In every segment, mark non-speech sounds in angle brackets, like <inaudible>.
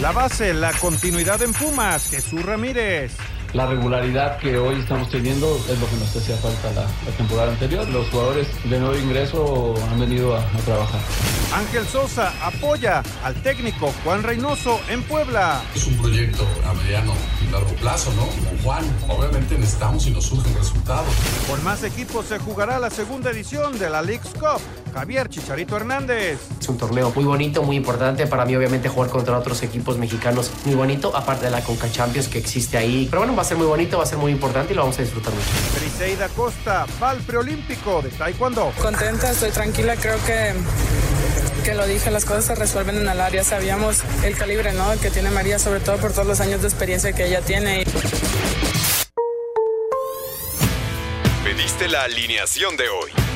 La base, la continuidad en Pumas, Jesús Ramírez la regularidad que hoy estamos teniendo es lo que nos hacía falta la, temporada anterior. Los jugadores de nuevo ingreso han venido a, trabajar. Ángel Sosa apoya al técnico Juan Reynoso en Puebla. Es un proyecto a mediano y largo plazo, ¿no? Con Juan, obviamente necesitamos y nos surgen resultados. Con más equipos se jugará la segunda edición de la League's Cup. Javier Chicharito Hernández. Es un torneo muy bonito, muy importante. Para mí, obviamente, jugar contra otros equipos mexicanos muy bonito, aparte de la Conca Champions que existe ahí. Pero bueno, va a ser muy bonito, va a ser muy importante y lo vamos a disfrutar mucho. Briseida Costa va al preolímpico de Taekwondo. Contenta, estoy tranquila, creo que que lo dije, las cosas se resuelven en el área. Sabíamos el calibre ¿no? que tiene María, sobre todo por todos los años de experiencia que ella tiene. Pediste la alineación de hoy.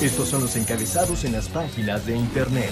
Estos son los encabezados en las páginas de internet.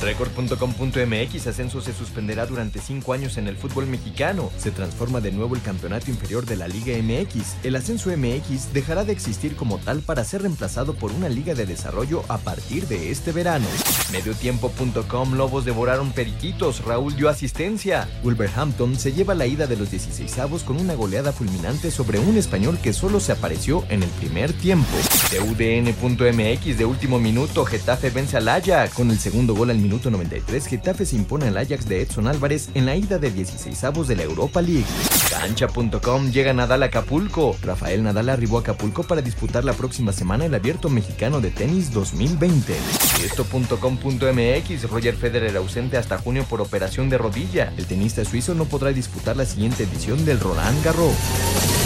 Record.com.mx Ascenso se suspenderá durante cinco años en el fútbol mexicano. Se transforma de nuevo el campeonato inferior de la Liga MX. El Ascenso MX dejará de existir como tal para ser reemplazado por una liga de desarrollo a partir de este verano. Mediotiempo.com Lobos devoraron periquitos. Raúl dio asistencia. Wolverhampton se lleva la ida de los 16avos con una goleada fulminante sobre un español que solo se apareció en el primer tiempo. De UDN.mx de último minuto, Getafe vence al Ajax con el segundo gol al minuto 93, Getafe se impone al Ajax de Edson Álvarez en la ida de 16avos de la Europa League. Cancha.com llega Nadal a Acapulco. Rafael Nadal arribó a Acapulco para disputar la próxima semana el Abierto Mexicano de Tenis 2020. Esto.com.mx Roger Federer ausente hasta junio por operación de rodilla. El tenista suizo no podrá disputar la siguiente edición del Roland Garros.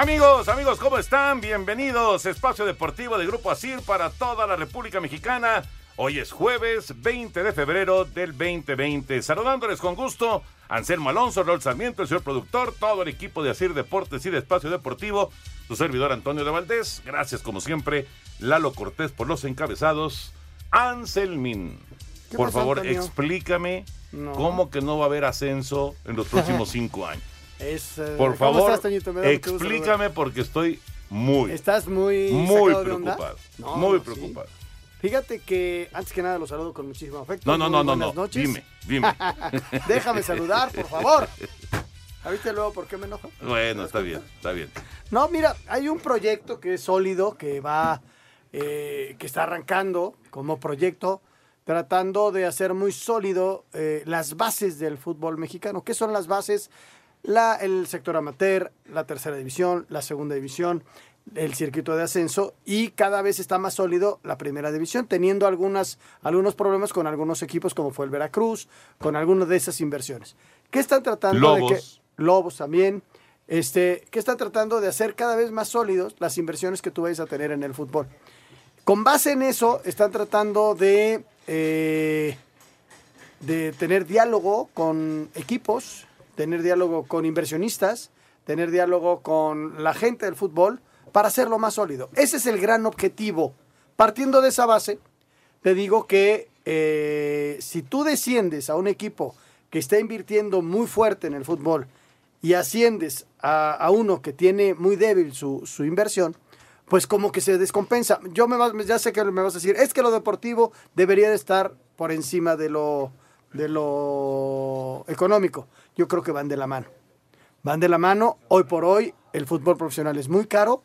Amigos, amigos, ¿cómo están? Bienvenidos. Espacio Deportivo de Grupo Asir para toda la República Mexicana. Hoy es jueves 20 de febrero del 2020. Saludándoles con gusto, Anselmo Alonso, Raúl Sarmiento, el señor productor, todo el equipo de Asir Deportes y de Espacio Deportivo, su servidor Antonio de Valdés. Gracias, como siempre, Lalo Cortés por los encabezados. Anselmin, por favor, explícame cómo que no va a haber ascenso en los próximos <laughs> cinco años. Eh, Por favor, explícame porque estoy muy. Estás muy. Muy preocupado. muy preocupado. Fíjate que antes que nada los saludo con muchísimo afecto. No, no, no, no, no. Dime, dime. <laughs> Déjame saludar, por favor. ¿Viste luego por qué me enojo? Bueno, está bien, está bien. No, mira, hay un proyecto que es sólido, que va, eh, que está arrancando como proyecto, tratando de hacer muy sólido eh, las bases del fútbol mexicano. ¿Qué son las bases? La, el sector amateur, la tercera división, la segunda división, el circuito de ascenso y cada vez está más sólido la primera división, teniendo algunas, algunos problemas con algunos equipos como fue el Veracruz, con algunas de esas inversiones. ¿Qué están tratando de que... Lobos también. Este, ¿Qué están tratando de hacer cada vez más sólidos las inversiones que tú vayas a tener en el fútbol? Con base en eso, están tratando de, eh, de tener diálogo con equipos, tener diálogo con inversionistas, tener diálogo con la gente del fútbol para hacerlo más sólido. Ese es el gran objetivo. Partiendo de esa base, te digo que eh, si tú desciendes a un equipo que está invirtiendo muy fuerte en el fútbol y asciendes a, uno que tiene muy débil su, inversión, pues como que se descompensa. Yo me ya sé que me vas a decir, es que lo deportivo debería de estar por encima de lo, de lo económico yo creo que van de la mano. Van de la mano. Hoy por hoy el fútbol profesional es muy caro.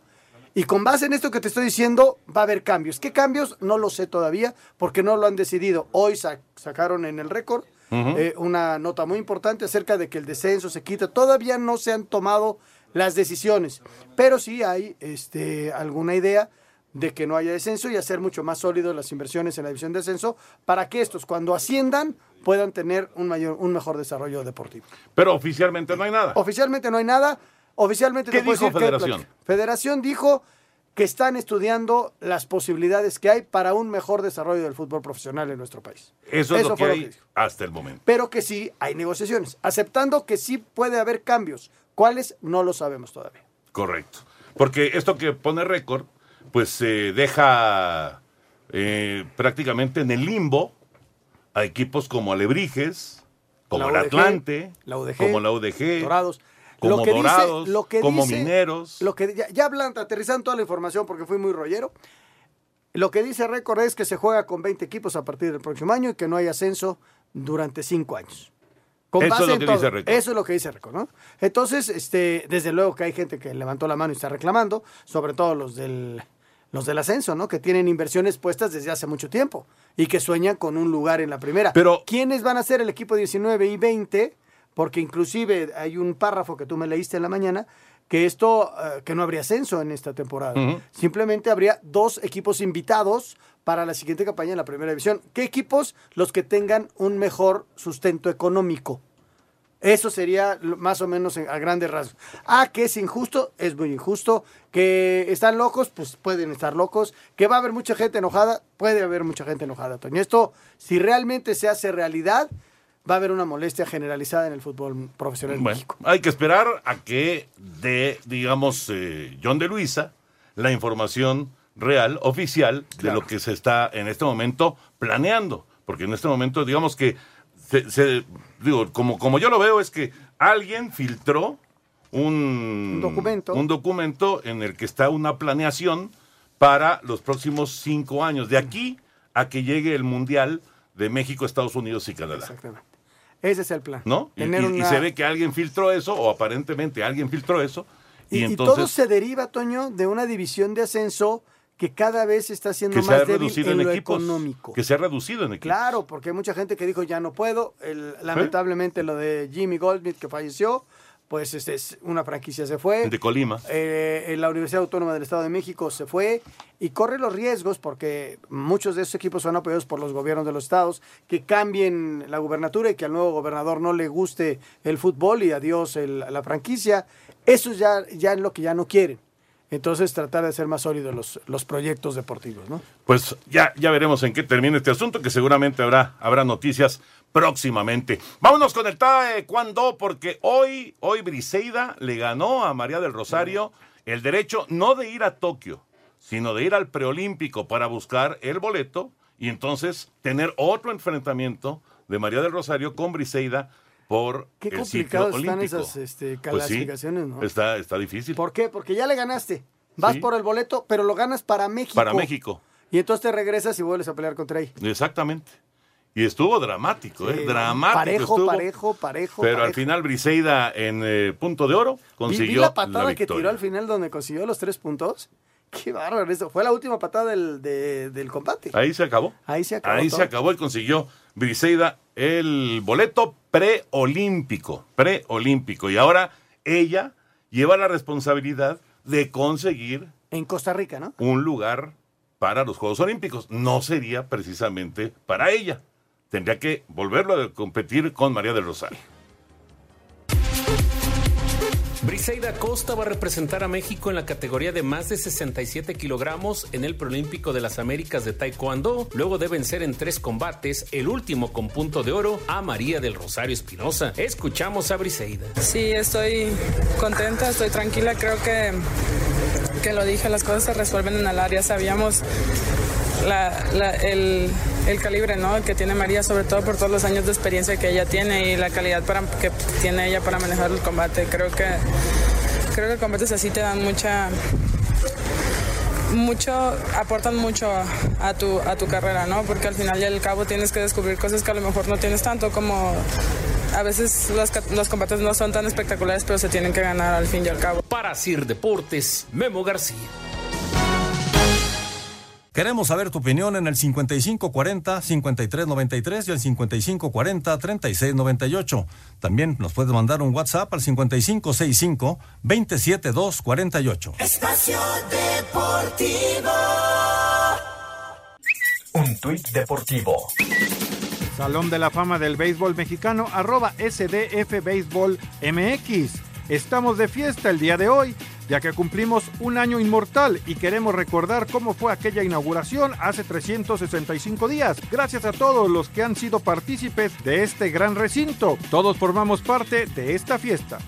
Y con base en esto que te estoy diciendo, va a haber cambios. ¿Qué cambios? No lo sé todavía, porque no lo han decidido. Hoy sacaron en el récord eh, una nota muy importante acerca de que el descenso se quita. Todavía no se han tomado las decisiones, pero sí hay este, alguna idea de que no haya descenso y hacer mucho más sólidos las inversiones en la división de descenso para que estos cuando asciendan puedan tener un mayor un mejor desarrollo deportivo. Pero oficialmente no hay nada. Oficialmente no hay nada. Oficialmente ¿Qué puedo dijo que- Federación? Federación dijo que están estudiando las posibilidades que hay para un mejor desarrollo del fútbol profesional en nuestro país. Eso es lo que hay dijo. hasta el momento. Pero que sí hay negociaciones, aceptando que sí puede haber cambios. ¿Cuáles? No lo sabemos todavía. Correcto. Porque esto que pone récord, pues se deja eh, prácticamente en el limbo a equipos como Alebrijes, como el Atlante, la UDG, como la UDG, Dorados. como Lo que dice- Dorados, lo que como dice- Mineros. Lo que, ya, ya hablan, aterrizando toda la información porque fui muy rollero. Lo que dice récord es que se juega con 20 equipos a partir del próximo año y que no hay ascenso durante 5 años. Con Eso es lo que todo. dice récord. Eso es lo que dice récord, ¿no? Entonces, este, desde luego que hay gente que levantó la mano y está reclamando, sobre todo los del los del ascenso, ¿no? Que tienen inversiones puestas desde hace mucho tiempo y que sueñan con un lugar en la primera. Pero- ¿quiénes van a ser el equipo 19 y 20? Porque inclusive hay un párrafo que tú me leíste en la mañana que esto, eh, que no habría ascenso en esta temporada. Simplemente habría dos equipos invitados para la siguiente campaña en la primera división. ¿Qué equipos? Los que tengan un mejor sustento económico. Eso sería más o menos en- a grandes rasgos. Ah, que es injusto, es muy injusto. Que están locos, pues pueden estar locos. Que va a haber mucha gente enojada, puede haber mucha gente enojada, Toño. Esto, si realmente se hace realidad, va a haber una molestia generalizada en el fútbol profesional en Bueno, México. hay que esperar a que dé, digamos, eh, John de Luisa la información real, oficial, de lo que se está en este momento planeando. Porque en este momento, digamos que, se, se- digo, como, como yo lo veo, es que alguien filtró un, Un documento. un documento en el que está una planeación para los próximos cinco años, de aquí a que llegue el Mundial de México, Estados Unidos y Canadá. Exactamente. Ese es el plan. ¿no? Y, y- se ve que alguien filtró eso, o aparentemente alguien filtró eso, y, Y, y entonces todo se deriva, Toño, de una división de ascenso que cada vez está siendo que se más débil reducido en, en, lo equipos. económico. Que se ha reducido en equipos. Claro, porque hay mucha gente que dijo ya no puedo. El- lamentablemente lo de Jimmy Goldsmith que falleció, pues este es una franquicia se fue. De Colima. Eh, en la Universidad Autónoma del Estado de México se fue y corre los riesgos porque muchos de esos equipos son apoyados por los gobiernos de los estados que cambien la gubernatura y que al nuevo gobernador no le guste el fútbol y adiós el- la franquicia. Eso ya, ya es lo que ya no quieren. Entonces tratar de hacer más sólidos los, los proyectos deportivos, ¿no? Pues ya, ya veremos en qué termina este asunto, que seguramente habrá, habrá noticias próximamente. Vámonos con el taekwondo, porque hoy, hoy Briseida le ganó a María del Rosario el derecho no de ir a Tokio, sino de ir al preolímpico para buscar el boleto y entonces tener otro enfrentamiento de María del Rosario con Briseida por Qué el ciclo están olímpico. esas este, Pues sí, ¿no? está, está difícil. ¿Por qué? Porque ya le ganaste. Vas Sí. por el boleto, pero lo ganas para México. Para México. Y entonces te regresas y vuelves a pelear contra ahí. Exactamente. Y estuvo dramático, ¿eh? Dramático Parejo, estuvo. parejo, parejo. Pero al final Briseida en eh, punto de oro consiguió vi la patada que tiró al final donde consiguió los tres puntos. Qué bárbaro eso. Fue la última patada del, de- del combate. Ahí se acabó. Ahí se acabó. Ahí todo. se acabó y consiguió Briseida el boleto preolímpico, preolímpico. Y ahora ella lleva la responsabilidad de conseguir En Costa Rica, ¿no? un lugar para los Juegos Olímpicos. No sería precisamente para ella. Tendría que volverlo a competir con María del Rosario. Briseida Costa va a representar a México en la categoría de más de 67 kilogramos en el Preolímpico de las Américas de Taekwondo, luego de vencer en tres combates, el último con punto de oro, a María del Rosario Espinosa. Escuchamos a Briseida. Sí, estoy contenta, estoy tranquila. Creo que, que lo dije, las cosas se resuelven en el área. Sabíamos la- la- el, el calibre ¿no? que tiene María, sobre todo por todos los años de experiencia que ella tiene y la calidad para, que tiene ella para manejar el combate. Creo que, creo que combates así te dan mucha mucho, aportan mucho a, a tu, a tu carrera, ¿no? Porque al final y al cabo tienes que descubrir cosas que a lo mejor no tienes tanto como a veces los, los combates no son tan espectaculares, pero se tienen que ganar al fin y al cabo. Para Sir Deportes, Memo García. Queremos saber tu opinión en el 5540-5393 y el 5540-3698. También nos puedes mandar un WhatsApp al 5565-27248. Espacio Deportivo. Un tuit deportivo. Salón de la Fama del Béisbol Mexicano, arroba SDF Béisbol MX. Estamos de fiesta el día de hoy, ya que cumplimos un año inmortal y queremos recordar cómo fue aquella inauguración hace 365 días. Gracias a todos los que han sido partícipes de este gran recinto. Todos formamos parte de esta fiesta.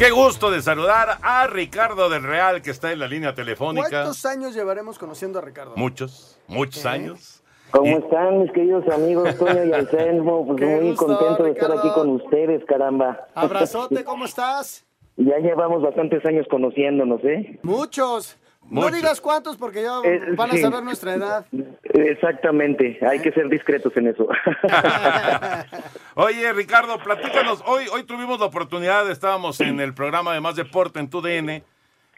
Qué gusto de saludar a Ricardo del Real, que está en la línea telefónica. ¿Cuántos años llevaremos conociendo a Ricardo? Muchos, muchos años. ¿Cómo están mis queridos amigos Toño y Anselmo? Pues <laughs> Qué muy gusto, contento de estar aquí con ustedes, caramba. Abrazote, ¿cómo estás? <laughs> Ya llevamos bastantes años conociéndonos, ¿eh? Muchos. No digas cuántos porque ya Eh, van a sí. saber nuestra edad. Exactamente, hay que ser discretos en eso. <laughs> Oye, Ricardo, platícanos. Hoy, hoy tuvimos la oportunidad, estábamos en el programa de Más Deporte en TUDN,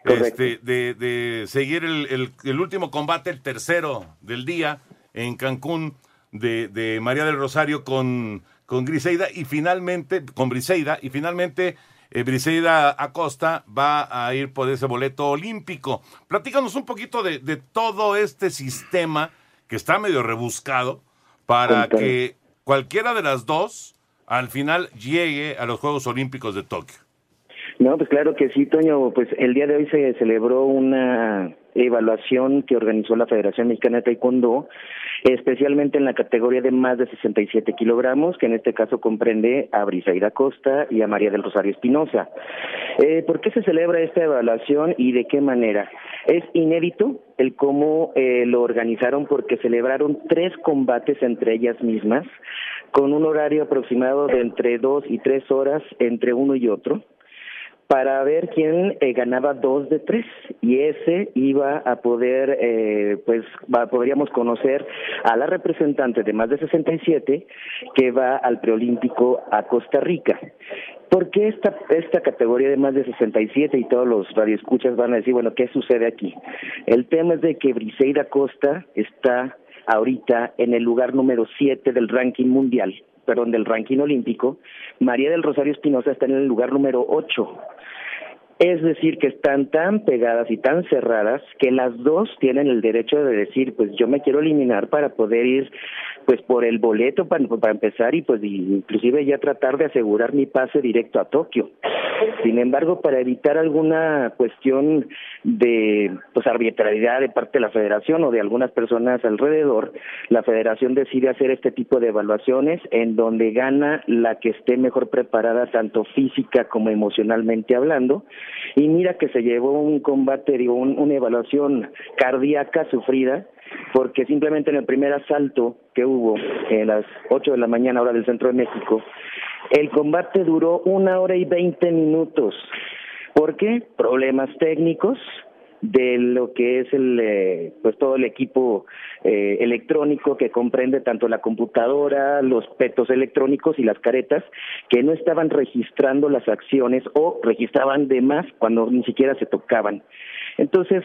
este, de, de seguir el, el- el último combate, el tercero del día, en Cancún, de, de María del Rosario con, con Griseida, y finalmente, con Briseida, y finalmente eh, Briseida Acosta va a ir por ese boleto olímpico. Platícanos un poquito de, de todo este sistema que está medio rebuscado para que cualquiera de las dos al final llegue a los Juegos Olímpicos de Tokio. No, pues claro que sí, Toño. Pues el día de hoy se celebró una evaluación que organizó la Federación Mexicana de Taekwondo, especialmente en la categoría de más de 67 kilogramos, que en este caso comprende a Brisaida Costa y a María del Rosario Espinosa. Eh, ¿Por qué se celebra esta evaluación y de qué manera? Es inédito el cómo eh, lo organizaron porque celebraron tres combates entre ellas mismas, con un horario aproximado de entre dos y tres horas entre uno y otro para ver quién eh, ganaba dos de tres y ese iba a poder, eh, pues va- podríamos conocer a la representante de más de 67 que va al preolímpico a Costa Rica. ¿Por qué esta, esta categoría de más de 67 y todos los radioescuchas van a decir, bueno, ¿qué sucede aquí? El tema es de que Briseida Costa está ahorita en el lugar número 7 del ranking mundial, perdón, del ranking olímpico. María del Rosario Espinosa está en el lugar número 8. Es decir, que están tan pegadas y tan cerradas que las dos tienen el derecho de decir, pues yo me quiero eliminar para poder ir pues por el boleto para, para empezar y pues inclusive ya tratar de asegurar mi pase directo a Tokio. Sin embargo, para evitar alguna cuestión de pues arbitrariedad de parte de la federación o de algunas personas alrededor, la federación decide hacer este tipo de evaluaciones en donde gana la que esté mejor preparada tanto física como emocionalmente hablando y mira que se llevó un combate, digo, un- una evaluación cardíaca sufrida porque simplemente en el primer asalto que hubo en las 8 de la mañana hora del centro de México, el combate duró una hora y 20 minutos. ¿Por qué? Problemas técnicos de lo que es el eh, pues todo el equipo eh, electrónico que comprende tanto la computadora, los petos electrónicos y las caretas que no estaban registrando las acciones o registraban de más cuando ni siquiera se tocaban. Entonces,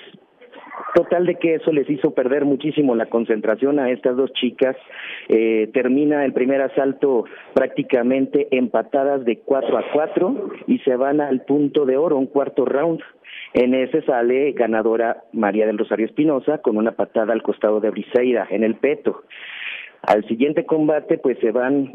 Total de que eso les hizo perder muchísimo la concentración a estas dos chicas. Eh, termina el primer asalto prácticamente empatadas de 4 a 4 y se van al punto de oro, un cuarto round. En ese sale ganadora María del Rosario Espinosa con una patada al costado de Briseida en el peto. Al siguiente combate pues se van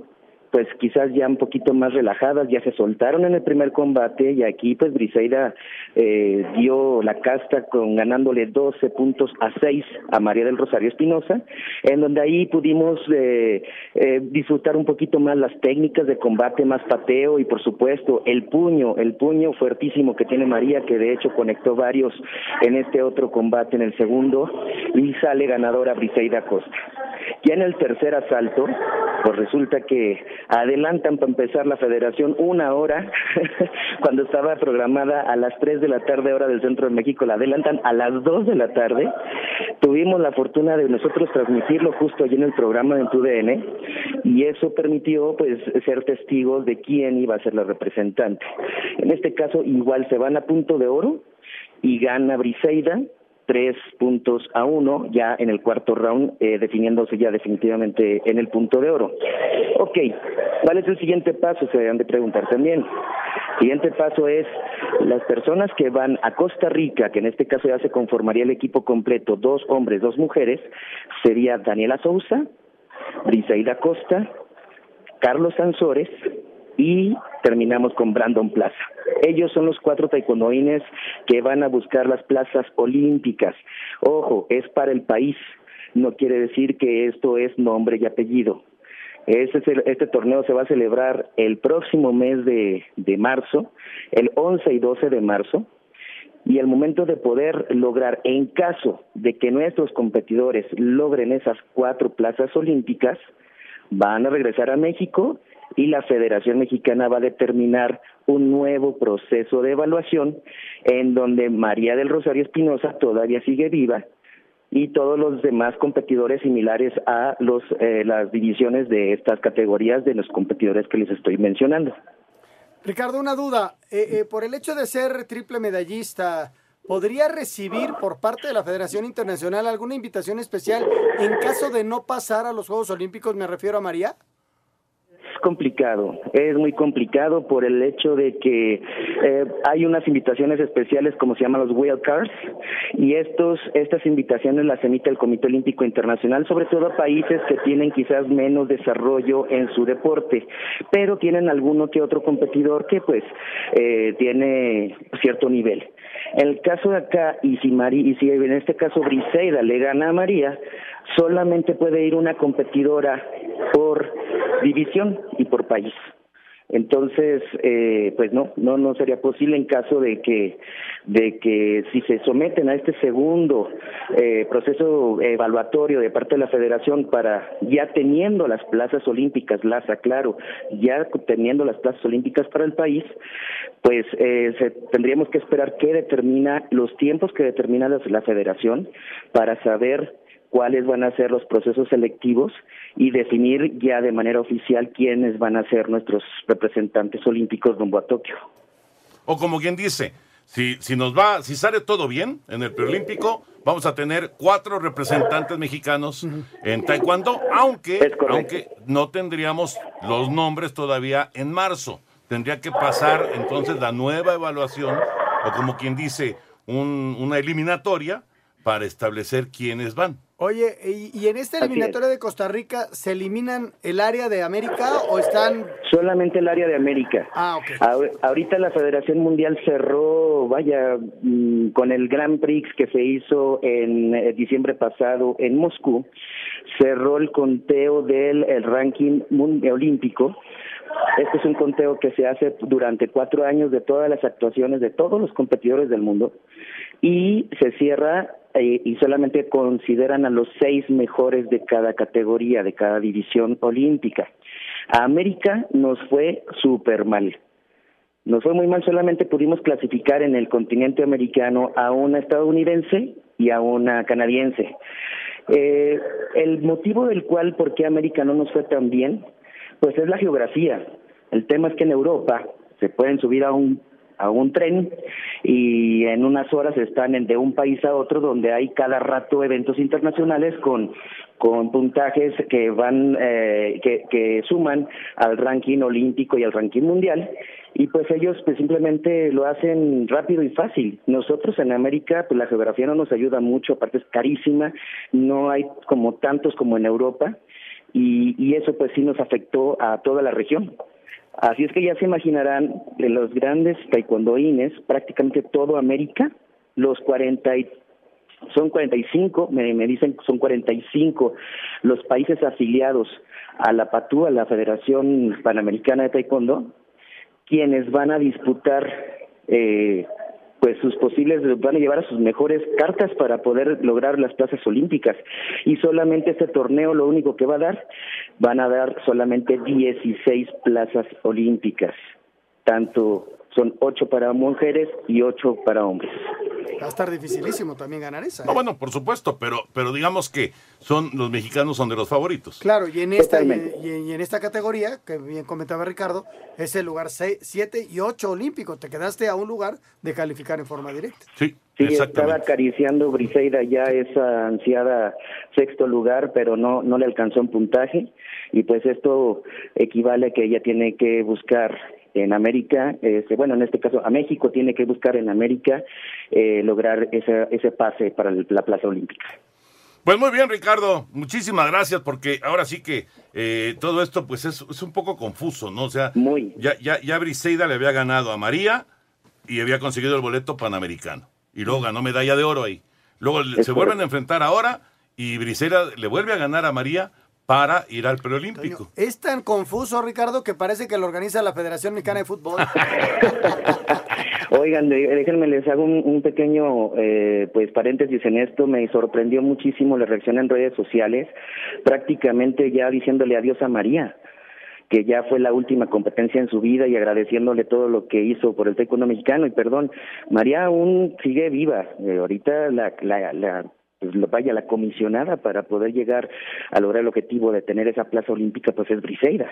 pues quizás ya un poquito más relajadas, ya se soltaron en el primer combate y aquí pues Briseida eh, dio la casta con ganándole 12 puntos a 6 a María del Rosario Espinosa, en donde ahí pudimos eh, eh, disfrutar un poquito más las técnicas de combate, más pateo y por supuesto el puño, el puño fuertísimo que tiene María, que de hecho conectó varios en este otro combate en el segundo y sale ganadora Briseida Costa. Ya en el tercer asalto, pues resulta que adelantan para empezar la federación una hora, <laughs> cuando estaba programada a las 3 de la tarde hora del centro de México, la adelantan a las 2 de la tarde. Tuvimos la fortuna de nosotros transmitirlo justo allí en el programa de TUDN y eso permitió pues ser testigos de quién iba a ser la representante. En este caso igual se van a punto de oro y gana Briseida tres puntos a uno ya en el cuarto round, eh, definiéndose ya definitivamente en el punto de oro. Ok, ¿cuál es el siguiente paso? Se deben de preguntar también. El siguiente paso es las personas que van a Costa Rica, que en este caso ya se conformaría el equipo completo, dos hombres, dos mujeres, sería Daniela Sousa, Briseida Costa, Carlos Sansores y terminamos con Brandon Plaza. Ellos son los cuatro taekwondoines que van a buscar las plazas olímpicas. Ojo, es para el país, no quiere decir que esto es nombre y apellido. Este, este torneo se va a celebrar el próximo mes de, de marzo, el 11 y 12 de marzo, y el momento de poder lograr, en caso de que nuestros competidores logren esas cuatro plazas olímpicas, van a regresar a México y la Federación Mexicana va a determinar un nuevo proceso de evaluación en donde María del Rosario Espinosa todavía sigue viva y todos los demás competidores similares a los, eh, las divisiones de estas categorías de los competidores que les estoy mencionando. Ricardo, una duda. Eh, eh, por el hecho de ser triple medallista, ¿podría recibir por parte de la Federación Internacional alguna invitación especial en caso de no pasar a los Juegos Olímpicos? Me refiero a María complicado, es muy complicado por el hecho de que eh, hay unas invitaciones especiales como se llaman los Cards y estos estas invitaciones las emite el Comité Olímpico Internacional, sobre todo a países que tienen quizás menos desarrollo en su deporte, pero tienen alguno que otro competidor que pues eh, tiene cierto nivel. En el caso de acá, y si, María, y si en este caso Briseida le gana a María, solamente puede ir una competidora división y por país. Entonces, eh, pues no, no, no sería posible en caso de que, de que si se someten a este segundo eh, proceso evaluatorio de parte de la Federación para ya teniendo las plazas olímpicas, las aclaro, ya teniendo las plazas olímpicas para el país, pues eh, se, tendríamos que esperar qué determina los tiempos que determina la Federación para saber cuáles van a ser los procesos selectivos y definir ya de manera oficial quiénes van a ser nuestros representantes olímpicos rumbo a Tokio. O como quien dice, si, si nos va, si sale todo bien en el preolímpico, vamos a tener cuatro representantes mexicanos en Taekwondo, aunque, aunque no tendríamos los nombres todavía en marzo. Tendría que pasar entonces la nueva evaluación, o como quien dice, un, una eliminatoria para establecer quiénes van. Oye, ¿y, en esta eliminatoria de Costa Rica se eliminan el área de América o están...? Solamente el área de América. Ah, ok. ahorita la Federación Mundial cerró, vaya, mm, con el Grand Prix que se hizo en eh, diciembre pasado en Moscú, cerró el conteo del ranking olímpico. Este es un conteo que se hace durante cuatro años de todas las actuaciones de todos los competidores del mundo y se cierra eh, y solamente consideran a los seis mejores de cada categoría, de cada división olímpica. A América nos fue súper mal. Nos fue muy mal, solamente pudimos clasificar en el continente americano a una estadounidense y a una canadiense. Eh, el motivo del cual, por qué América no nos fue tan bien, pues es la geografía. El tema es que en Europa se pueden subir a un a un tren y en unas horas están de un país a otro donde hay cada rato eventos internacionales con con puntajes que van eh, que, que suman al ranking olímpico y al ranking mundial y pues ellos pues simplemente lo hacen rápido y fácil. Nosotros en América pues la geografía no nos ayuda mucho, aparte es carísima, no hay como tantos como en Europa y, y eso pues sí nos afectó a toda la región. Así es que ya se imaginarán de los grandes taekwondoines, prácticamente todo América, los 40 y, son 45, me, me dicen son 45 los países afiliados a la PATU, a la Federación Panamericana de Taekwondo, quienes van a disputar eh, pues sus posibles van a llevar a sus mejores cartas para poder lograr las plazas olímpicas. Y solamente este torneo lo único que va a dar van a dar solamente 16 plazas olímpicas tanto son ocho para mujeres y ocho para hombres. Va a estar dificilísimo también ganar esa. No, ¿eh? bueno, por supuesto, pero, pero digamos que son los mexicanos son de los favoritos. Claro, y en esta y, y- y en esta categoría, que bien comentaba Ricardo, es el lugar 7 y 8 olímpico. Te quedaste a un lugar de calificar en forma directa. Sí, Sí, estaba acariciando Briseida ya esa ansiada sexto lugar, pero no, no le alcanzó en puntaje. Y pues esto equivale a que ella tiene que buscar en América, este, bueno, en este caso a México tiene que buscar en América eh, lograr ese, ese pase para la plaza olímpica. Pues muy bien, Ricardo. Muchísimas gracias, porque ahora sí que eh, todo esto pues es, es un poco confuso, ¿no? O sea, ya, ya, ya Briseida le había ganado a María y había conseguido el boleto panamericano. Y luego ganó medalla de oro ahí. Luego Es se vuelven a enfrentar ahora y Briseida le vuelve a ganar a María para ir al preolímpico. Es tan confuso, Ricardo, que parece que lo organiza la Federación Mexicana de Fútbol. <laughs> Oigan, de- déjenme les hago un, un pequeño eh, pues paréntesis en esto. Me sorprendió muchísimo la reacción en redes sociales, prácticamente ya diciéndole adiós a María que ya fue la última competencia en su vida y agradeciéndole todo lo que hizo por el taekwondo mexicano. Y perdón, María aún sigue viva. Eh, ahorita la, la, la pues, lo- vaya, la comisionada para poder llegar a lograr el objetivo de tener esa plaza olímpica, pues es Briseida.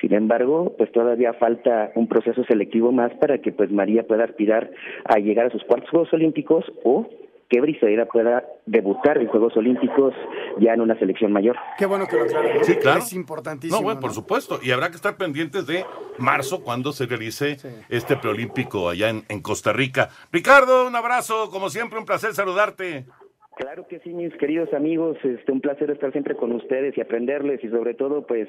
Sin embargo, pues todavía falta un proceso selectivo más para que pues María pueda aspirar a llegar a sus cuartos Juegos Olímpicos o que Briseida pueda debutar en Juegos Olímpicos ya en una selección mayor. Qué bueno que lo aclaras. Sí, claro. Es importantísimo. No, bueno, por ¿no? supuesto. Y habrá que estar pendientes de marzo cuando se realice este preolímpico allá en, en Costa Rica. Ricardo, un abrazo. Como siempre, un placer saludarte. Claro que sí, mis queridos amigos, este, un placer estar siempre con ustedes y aprenderles y sobre todo, pues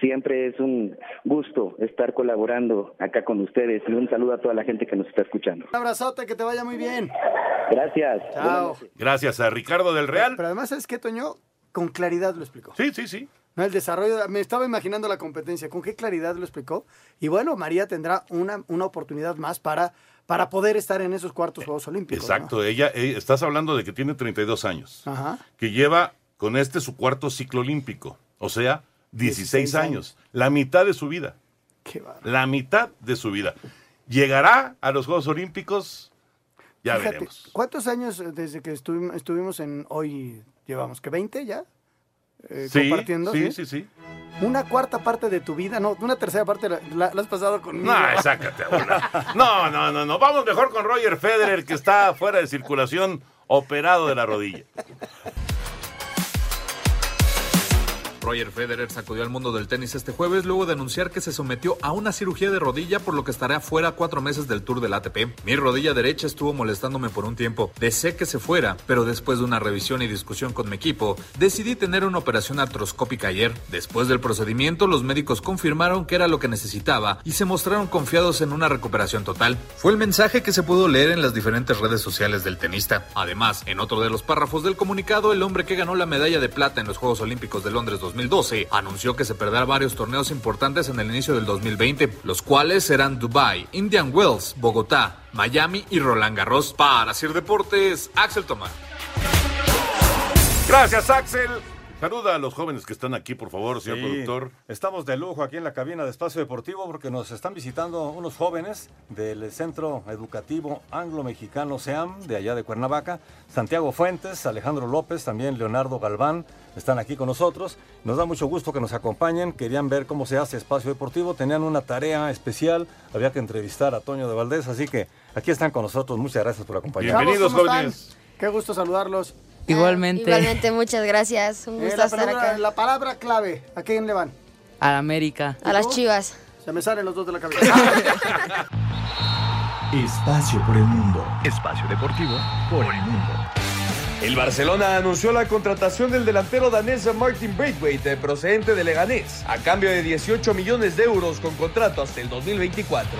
siempre es un gusto estar colaborando acá con ustedes y un saludo a toda la gente que nos está escuchando. Un abrazote, que te vaya muy bien. Gracias. Chao. Gracias a Ricardo del Real. Pero además, ¿sabes qué, Toño? Con claridad lo explicó. Sí, sí, sí. No, el desarrollo, me estaba imaginando la competencia, con qué claridad lo explicó. Y bueno, María tendrá una, una oportunidad más para, para poder estar en esos cuartos Juegos Olímpicos. ¿no? Exacto. Ella, eh, estás hablando de que tiene 32 años. Ajá. Que lleva con este su cuarto ciclo olímpico. O sea, 16, 16 años. La mitad de su vida. Qué. La mitad de su vida. ¿Llegará a los Juegos Olímpicos? Ya Fíjate, veremos. ¿Cuántos años desde que estuvimos, estuvimos en hoy llevamos? ¿Que 20 ya? Eh, Sí, compartiendo. sí, sí, sí. Una cuarta parte de tu vida, no, una tercera parte la, la- la has pasado conmigo. No, sácate una. No, no, no, no. Vamos mejor con Roger Federer, que está fuera de circulación, operado de la rodilla. Roger Federer sacudió al mundo del tenis este jueves luego de anunciar que se sometió a una cirugía de rodilla por lo que estará fuera cuatro meses del Tour del ATP. Mi rodilla derecha estuvo molestándome por un tiempo. Deseé que se fuera, pero después de una revisión y discusión con mi equipo, decidí tener una operación artroscópica ayer. Después del procedimiento, los médicos confirmaron que era lo que necesitaba y se mostraron confiados en una recuperación total. Fue el mensaje que se pudo leer en las diferentes redes sociales del tenista. Además, en otro de los párrafos del comunicado, el hombre que ganó la medalla de plata en los Juegos Olímpicos de Londres 2012 anunció que se perderá varios torneos importantes en el inicio del 2020, los cuales serán Dubai, Indian Wells, Bogotá, Miami y Roland Garros. Para Sir Deportes, Axel Tomás. Gracias, Axel. Saluda a los jóvenes que están aquí, por favor, señor Sí, productor. Estamos de lujo aquí en la cabina de Espacio Deportivo porque nos están visitando unos jóvenes del Centro Educativo Anglo-Mexicano SEAM de allá de Cuernavaca. Santiago Fuentes, Alejandro López, también Leonardo Galván están aquí con nosotros. Nos da mucho gusto que nos acompañen. Querían ver cómo se hace Espacio Deportivo. Tenían una tarea especial. Había que entrevistar a Toño de Valdés. Así que aquí están con nosotros. Muchas gracias por acompañarnos. ¿cómo están? Qué gusto saludarlos. Igualmente. Igualmente, muchas gracias. Un Eh, gusto la, estar palabra, acá. la palabra clave, ¿a quién le van? A la América. A las chivas. Se me salen los dos de la cabeza. <laughs> Espacio por el mundo. Espacio deportivo por el mundo. El Barcelona anunció la contratación del delantero danés Martin Braithwaite, procedente de Leganés, a cambio de 18 millones de euros con contrato hasta el 2024.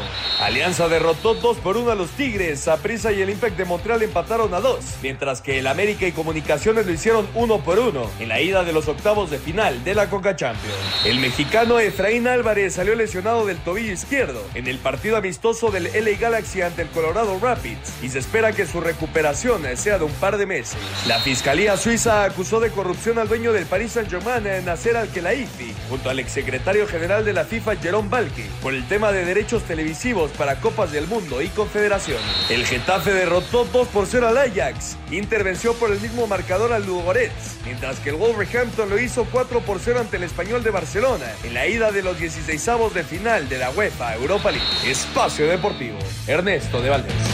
Alianza derrotó 2 por 1 a los Tigres, Saprissa y el Impact de Montreal empataron a 2, mientras que el América y Comunicaciones lo hicieron 1 por 1 en la ida de los octavos de final de la Conca Champions. El mexicano Efraín Álvarez salió lesionado del tobillo izquierdo en el partido amistoso del LA Galaxy ante el Colorado Rapids y se espera que su recuperación sea de un par de meses. La Fiscalía Suiza acusó de corrupción al dueño del Paris Saint-Germain, Nasser Al-Khelaifi, junto al exsecretario general de la FIFA, Jerome Balki, por el tema de derechos televisivos para Copas del Mundo y Confederación. El Getafe derrotó 2 por 0 al Ajax, intervenció por el mismo marcador al Ludogorets, mientras que el Wolverhampton lo hizo 4 por 0 ante el Español de Barcelona, en la ida de los 16avos de final de la UEFA Europa League. Espacio Deportivo, Ernesto de Valdés.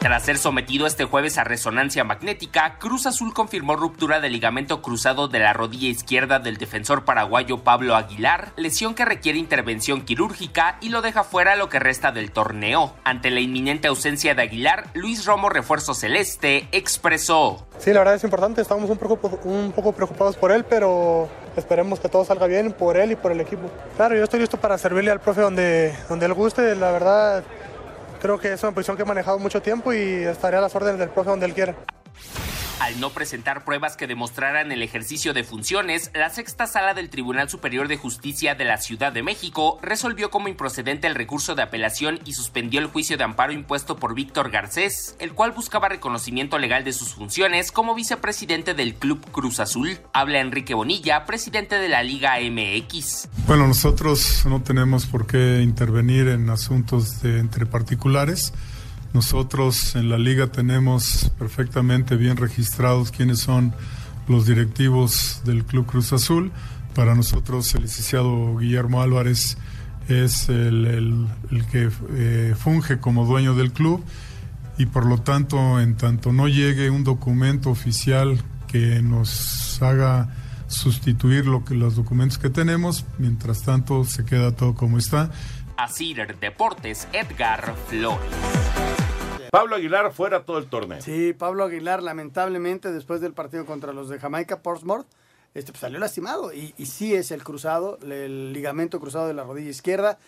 Tras ser sometido este jueves a resonancia magnética, Cruz Azul confirmó ruptura del ligamento cruzado de la rodilla izquierda del defensor paraguayo Pablo Aguilar, lesión que requiere intervención quirúrgica y lo deja fuera lo que resta del torneo. Ante la inminente ausencia de Aguilar, Luis Romo, refuerzo celeste, expresó. Sí, la verdad es importante, estamos un poco, preocupados por él, pero esperemos que todo salga bien por él y por el equipo. Claro, yo estoy listo para servirle al profe donde, donde él guste, la verdad creo que es una posición que he manejado mucho tiempo y estaré a las órdenes del profe donde él quiera. Al no presentar pruebas que demostraran el ejercicio de funciones, la sexta sala del Tribunal Superior de Justicia de la Ciudad de México resolvió como improcedente el recurso de apelación y suspendió el juicio de amparo impuesto por Víctor Garcés, el cual buscaba reconocimiento legal de sus funciones como vicepresidente del Club Cruz Azul. Habla Enrique Bonilla, presidente de la Liga MX. Bueno, nosotros no tenemos por qué intervenir en asuntos de entre particulares. Nosotros en la liga tenemos perfectamente bien registrados quiénes son los directivos del Club Cruz Azul. Para nosotros el licenciado Guillermo Álvarez es el, que eh, funge como dueño del club y por lo tanto en tanto no llegue un documento oficial que nos haga sustituir lo que los documentos que tenemos, mientras tanto se queda todo como está. Asir Deportes, Edgar Flores. Pablo Aguilar fuera todo el torneo. Sí, Pablo Aguilar, lamentablemente, después del partido contra los de Jamaica, Portsmouth, este, pues, salió lastimado. Y, y sí es el cruzado, el ligamento cruzado de la rodilla izquierda.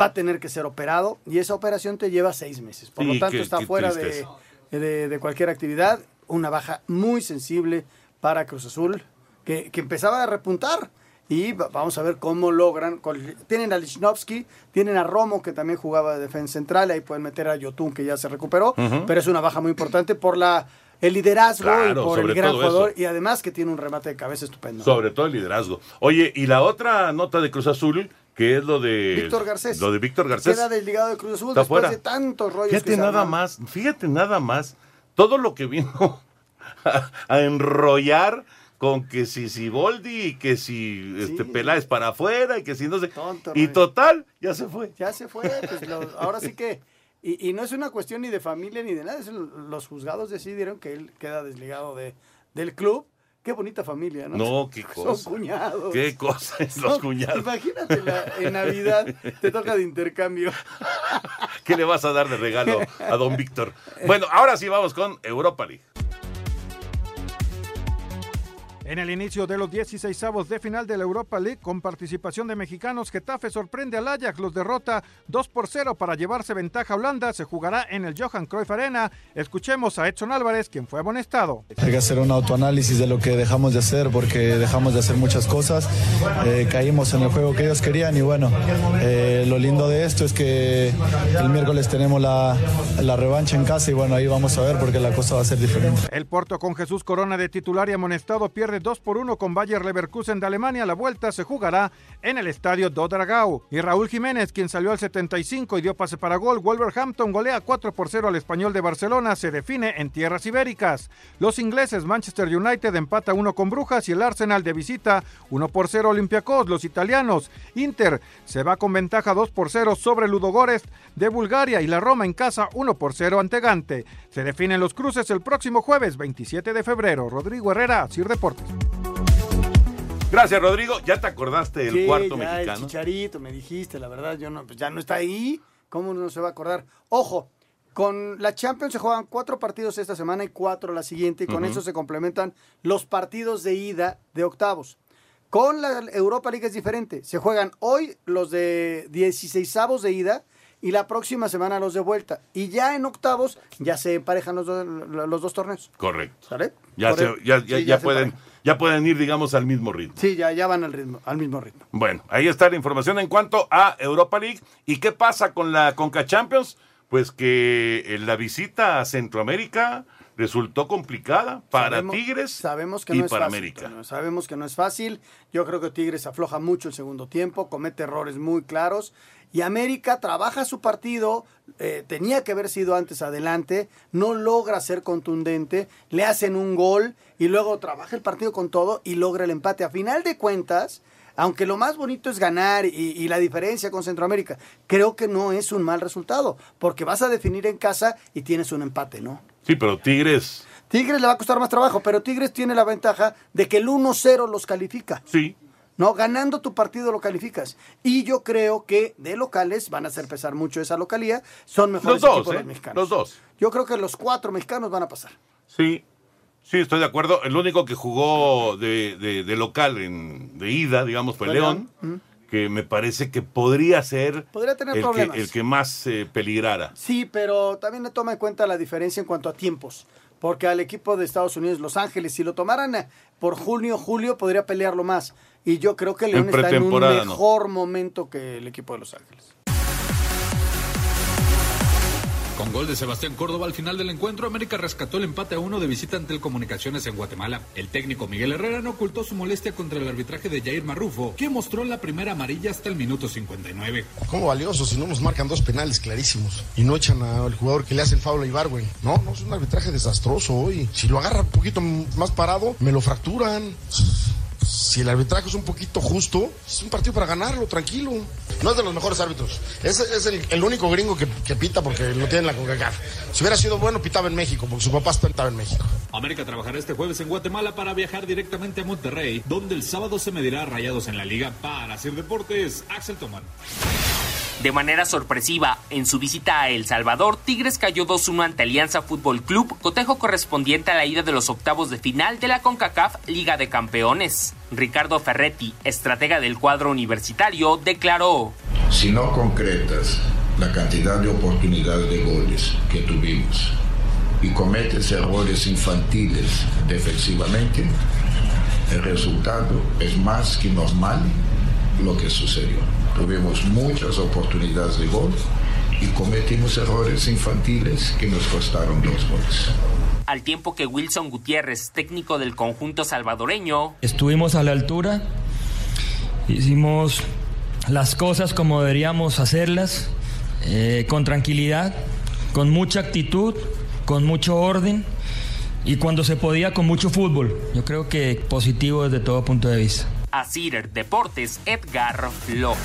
Va a tener que ser operado y esa operación te lleva seis meses. Por Sí, lo tanto, qué- está qué fuera de, de- de cualquier actividad. Una baja muy sensible para Cruz Azul, que, que empezaba a repuntar. Y va- vamos a ver cómo logran. tienen a Lichnowsky, tienen a Romo, que también jugaba de defensa central. Ahí pueden meter a Yotun, que ya se recuperó. Pero es una baja muy importante por la el liderazgo y por el gran jugador. eso. Y además que tiene un remate de cabeza estupendo. Sobre todo el liderazgo. Oye, y la otra nota de Cruz Azul, que es lo de. Víctor Garcés. Lo de Víctor Garcés. Queda desligado de Cruz Azul Está después fuera. de tantos rollos Fíjate que nada armaron. más, fíjate nada más, todo lo que vino <laughs> a, a enrollar con que si Siboldi y que si este Peláez para afuera y que si no sé. y rollo. total, ya se fue. Ya se fue. pues, lo- ahora sí que. Y, y no es una cuestión ni de familia ni de nada. es los juzgados decidieron que él queda desligado de, del club. Qué bonita familia, ¿no? No, qué <laughs> Son cosa. cuñados. Qué cosa <laughs> es Son- los cuñados. Imagínate la- en Navidad te toca de intercambio. <laughs> ¿Qué le vas a dar de regalo a don Víctor? Bueno, ahora sí vamos con Europa League. En el inicio de los 16 avos de final de la Europa League, con participación de mexicanos, Getafe sorprende al Ajax, los derrota 2 por 0 para llevarse ventaja a Holanda. Se jugará en el Johan Cruyff Arena. Escuchemos a Edson Álvarez, quien fue amonestado. Hay que hacer un autoanálisis de lo que dejamos de hacer porque dejamos de hacer muchas cosas, eh, caímos en el juego que ellos querían y bueno, eh, lo lindo de esto es que el miércoles tenemos la, la revancha en casa y bueno, ahí vamos a ver porque la cosa va a ser diferente. El Porto con Jesús Corona de titular y amonestado pierde 2 por 1 con Bayer Leverkusen de Alemania. La vuelta se jugará en el estadio Dodragao. Y Raúl Jiménez, quien salió al 75 y dio pase para gol. Wolverhampton golea 4 por 0 al español de Barcelona. Se define en tierras ibéricas. Los ingleses Manchester United empata 1 con Brujas y el Arsenal de visita 1 por 0 Olympiacos. Los italianos Inter se va con ventaja 2 por 0 sobre Ludogorets de Bulgaria y la Roma en casa 1 por 0 ante Gante. Se definen los cruces el próximo jueves 27 de febrero. Rodrigo Herrera, Sir Deportes. Gracias, Rodrigo. ¿Ya te acordaste del Sí, cuarto ya, El mexicano? chicharito, me dijiste, la verdad, yo no, pues ya no está ahí. ¿Cómo no se va a acordar? Ojo, con la Champions se juegan cuatro partidos esta semana y cuatro la siguiente, y con eso se complementan los partidos de ida de octavos. Con la Europa League es diferente. Se juegan hoy los de 16avos de ida y la próxima semana los de vuelta. Y ya en octavos ya se emparejan los, do- los dos torneos. Correcto. ¿Sale? Ya, se- Correcto. ya, ya- Sí, ya se pueden. Ya pueden ir, digamos, al mismo ritmo. Sí, ya, ya van al, ritmo, al mismo ritmo. Bueno, ahí está la información en cuanto a Europa League. ¿Y qué pasa con la Conca Champions? pues que eh, la visita a Centroamérica resultó complicada para Sabemos- Tigres sabemos que y no es para fácil, América. Sabemos que no es fácil. Yo creo que Tigres afloja mucho el segundo tiempo, comete errores muy claros. Y América trabaja su partido, eh, tenía que haber sido antes adelante, no logra ser contundente, le hacen un gol y luego trabaja el partido con todo y logra el empate. A final de cuentas, aunque lo más bonito es ganar y, y la diferencia con Centroamérica, creo que no es un mal resultado, porque vas a definir en casa y tienes un empate, ¿no? Sí, pero Tigres, Tigres le va a costar más trabajo, pero Tigres tiene la ventaja de que el 1-0 los califica. Sí. No, ganando tu partido lo calificas. Y yo creo que de locales van a hacer pesar mucho esa localía. Son mejores Los dos, equipos ¿eh? los mexicanos. Los dos. Yo creo que los cuatro mexicanos van a pasar. sí, sí, estoy de acuerdo. El único que jugó de, de- de local, en, de ida, digamos, fue Fue León, León. Que me parece que podría ser Podría tener el, que, el que más eh, peligrara. Sí, pero también le toma en cuenta la diferencia en cuanto a tiempos. Porque al equipo de Estados Unidos, Los Ángeles, si lo tomaran eh, por junio, julio, podría pelearlo más. Y yo creo que León está en un no. mejor momento que el equipo de Los Ángeles. Con gol de Sebastián Córdoba al final del encuentro, América rescató el empate a uno de visita ante el Comunicaciones en Guatemala. El técnico Miguel Herrera no ocultó su molestia contra el arbitraje de Jair Marrufo, que mostró la primera amarilla hasta el minuto 59. ¿Cómo valioso si no nos marcan dos penales clarísimos y no echan al jugador que le hace el foul a Ibargüen? No, no, es un arbitraje desastroso hoy. Si lo agarra un poquito más parado, me lo fracturan. Si el arbitraje es un poquito justo, es un partido para ganarlo, tranquilo. No es de los mejores árbitros. Es, es el, único gringo que, pita porque lo tiene en la CONCACAF. Si hubiera sido bueno, pitaba en México, porque su papá estaba en México. América trabajará este jueves en Guatemala para viajar directamente a Monterrey, donde el sábado se medirá rayados en la liga. Para hacer deportes, Axel Tomán. De manera sorpresiva, en su visita a El Salvador, Tigres cayó 2-1 ante Alianza Fútbol Club, cotejo correspondiente a la ida de los octavos de final de la CONCACAF Liga de Campeones. Ricardo Ferretti, estratega del cuadro universitario, declaró: Si no concretas la cantidad de oportunidades de goles que tuvimos y cometes errores infantiles defensivamente, el resultado es más que normal lo que sucedió. Tuvimos muchas oportunidades de gol y cometimos errores infantiles que nos costaron dos goles. Al tiempo que Wilson Gutiérrez, técnico del conjunto salvadoreño, Estuvimos a la altura, hicimos las cosas como deberíamos hacerlas, eh, con tranquilidad, con mucha actitud, con mucho orden y cuando se podía con mucho fútbol. Yo creo que positivo desde todo punto de vista. A Cider Deportes, Edgar Flores.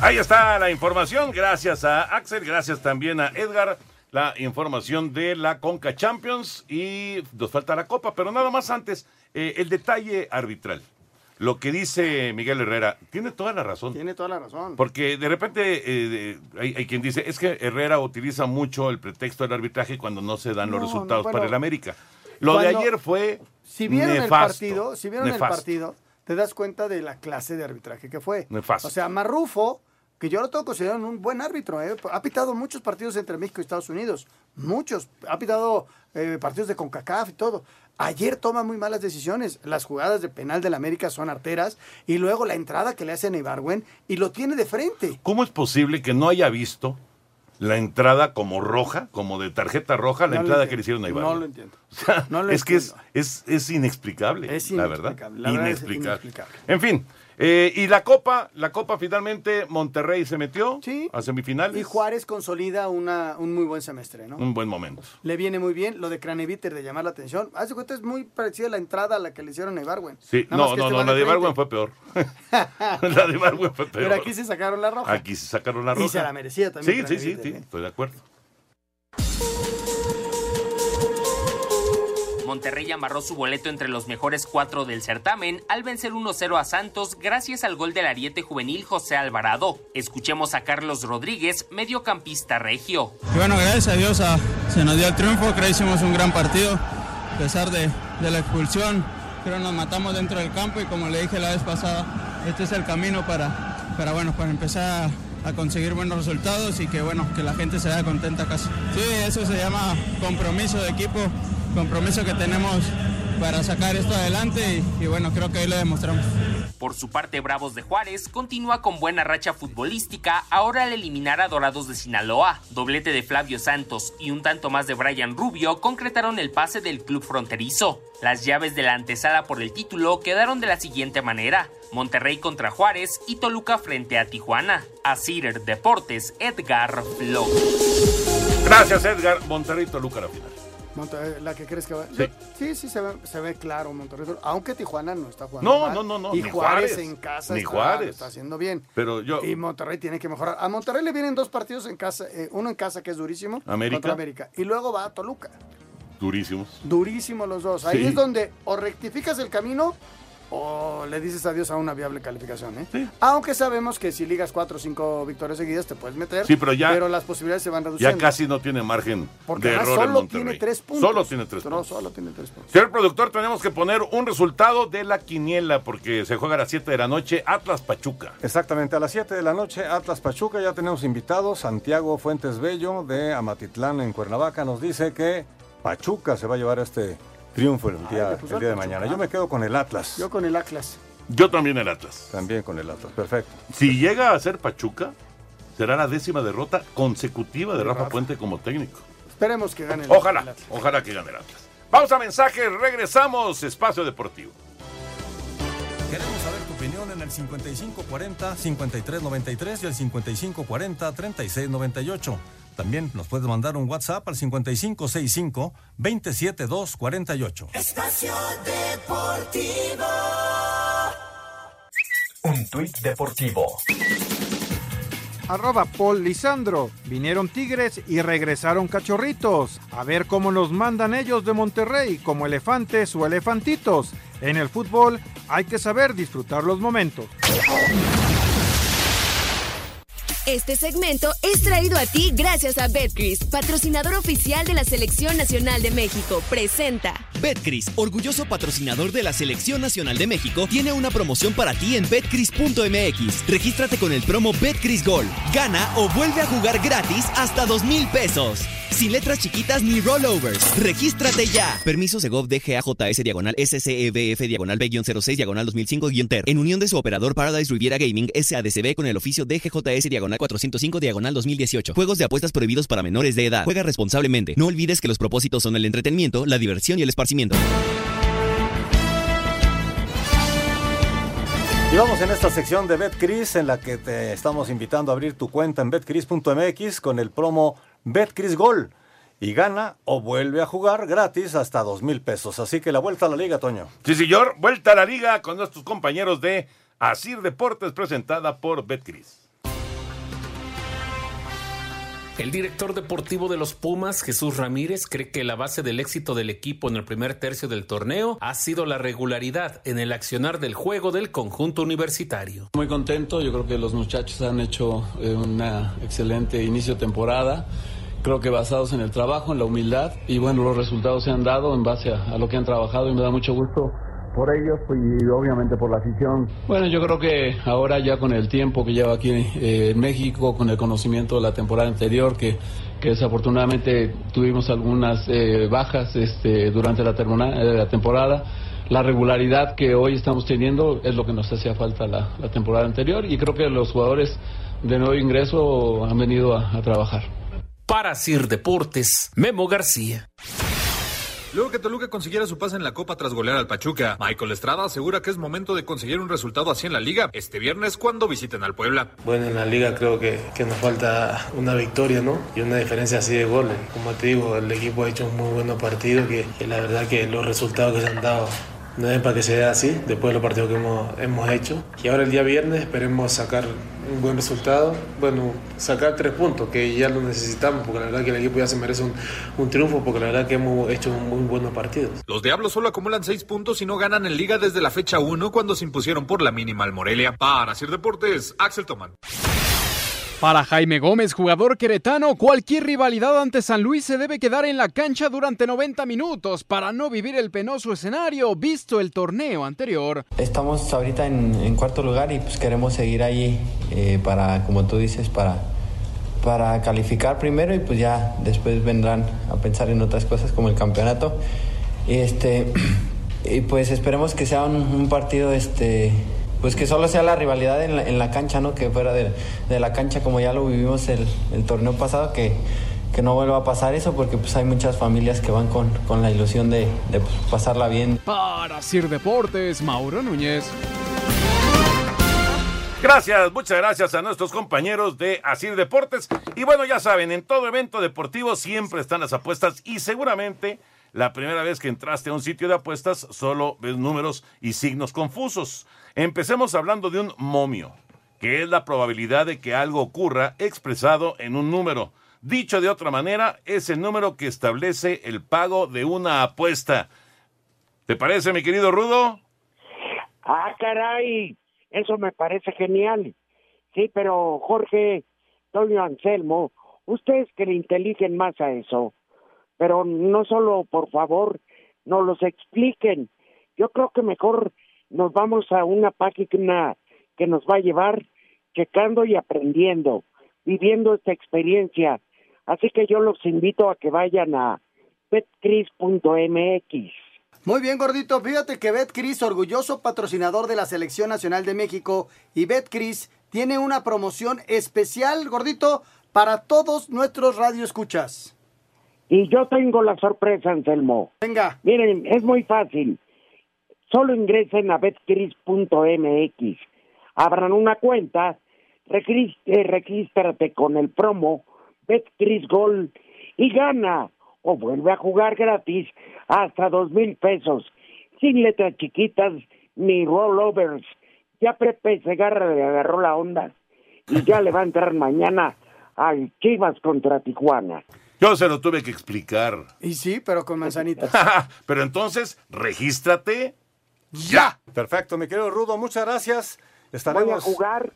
Ahí está la información, gracias a Axel, gracias también a Edgar, la información de la Conca Champions y nos falta la Copa, pero nada más antes, eh, el detalle arbitral. Lo que dice Miguel Herrera, tiene toda la razón. Tiene toda la razón. Porque de repente eh, de- hay, hay quien dice, es que Herrera utiliza mucho el pretexto del arbitraje cuando no se dan los no, resultados bueno, para el América. Lo de ayer fue Si vieron el partido, si vieron el partido, te das cuenta de la clase de arbitraje que fue. Nefasto. O sea, Marrufo, que yo lo tengo considerado un buen árbitro, ¿eh? ha pitado muchos partidos entre México y Estados Unidos, muchos, ha pitado eh, partidos de CONCACAF y todo. Ayer toma muy malas decisiones. Las jugadas de penal del América son arteras y luego la entrada que le hacen a Ibargüen y lo tiene de frente. ¿Cómo es posible que no haya visto la entrada como roja, como de tarjeta roja, la No entrada que le hicieron a Iván? No lo entiendo. <laughs> O sea, No lo es que es, es, es inexplicable, Es la verdad. inexplicable, la verdad es inexplicable. inexplicable. En fin, eh, y la Copa, la Copa finalmente Monterrey se metió a semifinales. Y Juárez consolida una, un muy buen semestre, ¿no? Un buen momento. Le viene muy bien lo de Craneviter de llamar la atención. Haz de cuenta, es muy parecida a la entrada a la que le hicieron a Ibargüen. Sí, Nada no, no, este no, <laughs> la de. Ibargüen fue peor. la de Ibargüen fue peor. Pero aquí se sacaron la roja. Aquí se sacaron la Y roja. se la merecía también Sí, sí, sí, sí, ¿eh? estoy de acuerdo. Monterrey amarró su boleto entre los mejores cuatro del certamen al vencer 1-0 a Santos gracias al gol del ariete juvenil José Alvarado. Escuchemos a Carlos Rodríguez, mediocampista regio. Bueno, gracias a Dios ah, se nos dio el triunfo, creo que hicimos un gran partido, a pesar de, de la expulsión, creo nos matamos dentro del campo y como le dije la vez pasada, este es el camino para, para, bueno, para empezar a, a conseguir buenos resultados y que, bueno, que la gente se vaya contenta a casa. Sí, eso se llama compromiso de equipo, compromiso que tenemos para sacar esto adelante y, y bueno, creo que hoy lo demostramos. Por su parte, Bravos de Juárez continúa con buena racha futbolística, ahora al eliminar a Dorados de Sinaloa. Doblete de Flavio Santos y un tanto más de Brian Rubio concretaron el pase del club fronterizo. Las llaves de la antesala por el título quedaron de la siguiente manera. Monterrey contra Juárez y Toluca frente a Tijuana. Asir Deportes, Edgar Flores. Gracias, Edgar. Monterrey Toluca la final. Monterrey, ¿La que crees que va? Sí. sí, sí, se ve, se ve claro Monterrey. Aunque Tijuana no está jugando No, mal. no, no, no, Y ni Juárez, Juárez, en casa ni está, Juárez. está haciendo bien. Pero yo. Y Monterrey tiene que mejorar. A Monterrey le vienen dos partidos en casa. eh, uno en casa que es durísimo. América. Contra América. Y luego va a Toluca. Durísimos. Durísimo los dos. Ahí Sí. es donde o rectificas el camino o le dices adiós a una viable calificación. ¿eh? Aunque sabemos que si ligas cuatro o cinco victorias seguidas te puedes meter. Sí, pero ya- las posibilidades se van Ya reduciendo. casi no tiene margen Porque de error en solo Monterrey. tiene tres puntos. Solo tiene tres No, puntos. solo tiene tres puntos. Señor productor, tenemos que poner un resultado de la quiniela porque se juega a las 7 de la noche Atlas Pachuca. Exactamente, a las 7 de la noche, Atlas Pachuca, ya tenemos invitados. Santiago Fuentes Bello de Amatitlán en Cuernavaca nos dice que Pachuca se va a llevar este triunfo el día, el día de mañana. Yo me quedo con el Atlas. Yo con el Atlas. Yo también el Atlas. También con el Atlas, perfecto. Si llega a ser Pachuca, será la décima derrota consecutiva de De Rafa Rafa. Puente como técnico. Esperemos que gane el Ojalá, el Atlas. ojalá que gane el Atlas. Vamos a mensajes, regresamos, Espacio Deportivo. Queremos saber tu opinión en el 5540-5393 y el 5540-3698. También nos puedes mandar un WhatsApp al 5565-27248. Espacio Deportivo. Un tuit deportivo. Arroba Paul Lisandro. Vinieron Tigres y regresaron cachorritos. A ver cómo nos mandan ellos de Monterrey, como elefantes o elefantitos. En el fútbol hay que saber disfrutar los momentos. Este segmento es traído a ti gracias a Betcris, patrocinador oficial de la Selección Nacional de México. Presenta. Betcris, orgulloso patrocinador de la Selección Nacional de México, tiene una promoción para ti en betcris.mx. Regístrate con el promo Betcris Gol. Gana o vuelve a jugar gratis hasta dos mil pesos. Sin letras chiquitas ni rollovers. Regístrate ya. Permiso Segov DGAJS diagonal SCEBF diagonal B-06 diagonal 2005-TER. En unión de su operador Paradise Riviera Gaming SADCB con el oficio DGJS diagonal 405 diagonal 2018. Juegos de apuestas prohibidos para menores de edad. Juega responsablemente. No olvides que los propósitos son el entretenimiento, la diversión y el esparcimiento. Y vamos en esta sección de BetCris en la que te estamos invitando a abrir tu cuenta en betcris.mx con el promo BetCris Gol. Y gana o vuelve a jugar gratis hasta dos mil pesos. Así que la vuelta a la liga, Toño. Sí, señor, vuelta a la liga con nuestros compañeros de Asir Deportes presentada por Betcris. El director deportivo de los Pumas, Jesús Ramírez, cree que la base del éxito del equipo en el primer tercio del torneo ha sido la regularidad en el accionar del juego del conjunto universitario. Muy contento, yo creo que los muchachos han hecho eh, una excelente inicio de temporada. Creo que basados en el trabajo, en la humildad y bueno, los resultados se han dado en base a, a lo que han trabajado y me da mucho gusto por ellos y obviamente por la afición. Bueno, yo creo que ahora ya con el tiempo que llevo aquí eh, en México, con el conocimiento de la temporada anterior, que, que desafortunadamente tuvimos algunas eh, bajas este, durante la, eh, la temporada, la regularidad que hoy estamos teniendo es lo que nos hacía falta la, la temporada anterior y creo que los jugadores de nuevo ingreso han venido a, a trabajar. Para Sir Deportes, Memo García. Luego que Toluca consiguiera su pase en la Copa tras golear al Pachuca, Michael Estrada asegura que es momento de conseguir un resultado así en la liga este viernes cuando visiten al Puebla. Bueno, en la liga creo que, que nos falta una victoria, ¿no? Y una diferencia así de goles. Como te digo, el equipo ha hecho un muy buen partido, que, que la verdad que los resultados que se han dado no es para que sea así, después de los partidos que hemos, hemos hecho. Y ahora el día viernes esperemos sacar un buen resultado, bueno, sacar tres puntos, que ya lo necesitamos, porque la verdad que el equipo ya se merece un, un triunfo, porque la verdad que hemos hecho muy buenos partidos. Los Diablos solo acumulan seis puntos y no ganan en liga desde la fecha 1 cuando se impusieron por la mínima al Morelia. Para Sir Deportes, Axel Tomán. Para Jaime Gómez, jugador queretano, cualquier rivalidad ante San Luis se debe quedar en la cancha durante 90 minutos para no vivir el penoso escenario visto el torneo anterior. Estamos ahorita en, cuarto lugar y pues queremos seguir ahí eh, para, como tú dices, para, para calificar primero y pues ya después vendrán a pensar en otras cosas como el campeonato. Y este <clears throat> y pues esperemos que sea un, un partido este pues que solo sea la rivalidad en la, en la cancha, ¿no? Que fuera de, de, la cancha como ya lo vivimos el, el torneo pasado, que, que no vuelva a pasar eso porque pues hay muchas familias que van con, con la ilusión de, de pues, pasarla bien. Para Sir Deportes, Mauro Núñez. Gracias, muchas gracias a nuestros compañeros de Asir Deportes. Y bueno, ya saben, en todo evento deportivo siempre están las apuestas y seguramente la primera vez que entraste a un sitio de apuestas solo ves números y signos confusos. Empecemos hablando de un momio, que es la probabilidad de que algo ocurra expresado en un número. Dicho de otra manera, es el número que establece el pago de una apuesta. ¿Te parece, mi querido Rudo? Ah, caray, eso me parece genial. Sí, pero Jorge, Toño Anselmo, ustedes que le inteligen más a eso, pero no solo, por favor, nos los expliquen. Yo creo que mejor nos vamos a una página que nos va a llevar checando y aprendiendo, viviendo esta experiencia. Así que yo los invito a que vayan a betcris.mx. Muy bien, gordito. Fíjate que Betcris, orgulloso patrocinador de la Selección Nacional de México, y Betcris tiene una promoción especial, gordito, para todos nuestros radioescuchas. Y yo tengo la sorpresa, Anselmo. Venga. Miren, es muy fácil. Solo ingresen a betcris.mx, abran una cuenta, eh, regístrate con el promo Betcris Gol y gana o vuelve a jugar gratis hasta dos mil pesos, sin letras chiquitas ni rollovers. Ya Pepe Segarra le agarró la onda y ya le va a entrar mañana al Chivas contra Tijuana. Yo se lo tuve que explicar. Y sí, pero con manzanitas. <laughs> pero entonces, regístrate ya. Perfecto, mi querido Rudo, muchas gracias. Voy a jugar.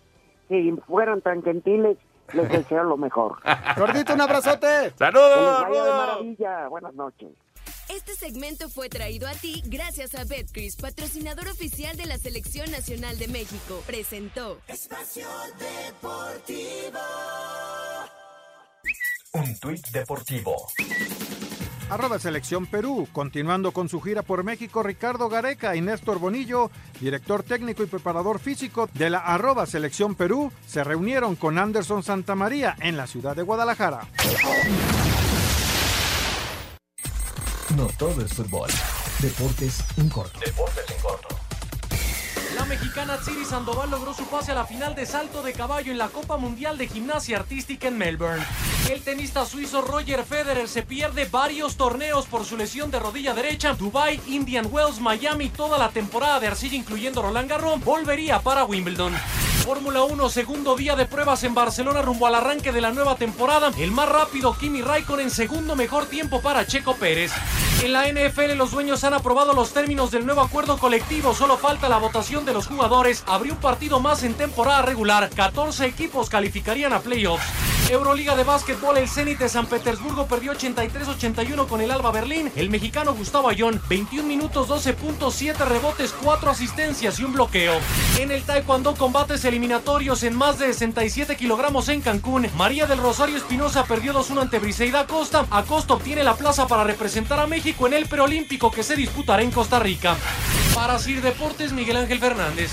Si fueran tan gentiles, les <laughs> deseo lo mejor. Gordito, un abrazote. <laughs> Saludos, Rudo. de maravilla. Buenas noches. Este segmento fue traído a ti gracias a Betcris, patrocinador oficial de la Selección Nacional de México. Presentó Espacio Deportivo. Un tuit deportivo. Arroba Selección Perú. Continuando con su gira por México, Ricardo Gareca y Néstor Bonillo, director técnico y preparador físico de la arroba Selección Perú, se reunieron con Anderson Santamaría en la ciudad de Guadalajara. No todo es fútbol. Deportes en corto. Deportes en corto. Mexicana Tsiri Sandoval logró su pase a la final de salto de caballo en la Copa Mundial de Gimnasia Artística en Melbourne. El tenista suizo Roger Federer se pierde varios torneos por su lesión de rodilla derecha. Dubai, Indian Wells, Miami, toda la temporada de arcilla incluyendo Roland Garros, volvería para Wimbledon. Fórmula 1, segundo día de pruebas en Barcelona rumbo al arranque de la nueva temporada. El más rápido, Kimi Raikkonen, segundo mejor tiempo para Checo Pérez. En la NFL, los dueños han aprobado los términos del nuevo acuerdo colectivo. Solo falta la votación de los jugadores. Habría un partido más en temporada regular. 14 equipos calificarían a playoffs. Euroliga de básquetbol, el Zenit de San Petersburgo perdió 83-81 con el Alba Berlín. El mexicano Gustavo Ayón, 21 minutos, 12 puntos, 7 rebotes, 4 asistencias y un bloqueo. En el Taekwondo, combates eliminatorios en más de 67 kilogramos en Cancún. María del Rosario Espinosa perdió 2-1 ante Briseida Acosta. Acosta obtiene la plaza para representar a México en el preolímpico que se disputará en Costa Rica. Para Sir Deportes, Miguel Ángel Fernández.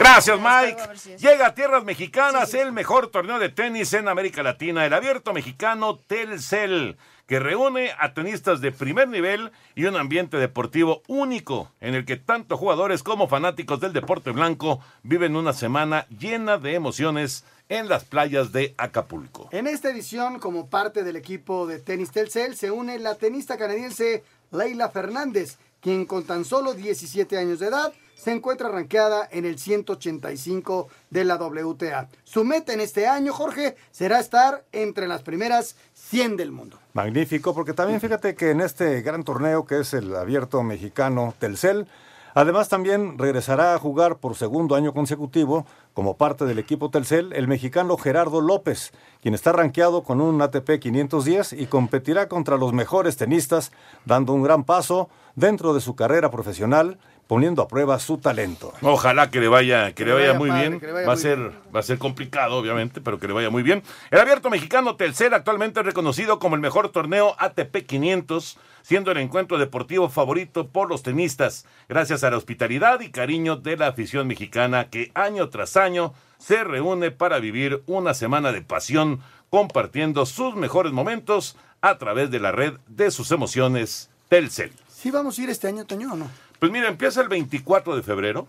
Gracias, Mike. Llega a tierras mexicanas el mejor torneo de tenis en América Latina, el abierto mexicano Telcel, que reúne a tenistas de primer nivel y un ambiente deportivo único, en el que tanto jugadores como fanáticos del deporte blanco viven una semana llena de emociones en las playas de Acapulco. En esta edición, como parte del equipo de tenis Telcel, se une la tenista canadiense Leila Fernández, quien con tan solo 17 años de edad se encuentra rankeada en el 185 de la WTA. Su meta en este año, Jorge, será estar entre las primeras 100 del mundo. Magnífico, porque también fíjate que en este gran torneo que es el abierto mexicano Telcel, Además, también regresará a jugar por segundo año consecutivo como parte del equipo Telcel el mexicano Gerardo López, quien está rankeado con un ATP 510 y competirá contra los mejores tenistas, dando un gran paso dentro de su carrera profesional poniendo a prueba su talento. Ojalá que le vaya, que, le vaya, muy padre, bien. vaya va a ser, va a ser complicado, obviamente, pero que le vaya muy bien. El abierto mexicano Telcel actualmente es reconocido como el mejor torneo ATP 500, siendo el encuentro deportivo favorito por los tenistas, gracias a la hospitalidad y cariño de la afición mexicana que año tras año se reúne para vivir una semana de pasión, compartiendo sus mejores momentos a través de la red de sus emociones Telcel. ¿Sí vamos a ir este año, Toño, o no? Pues mira, empieza el 24 de febrero.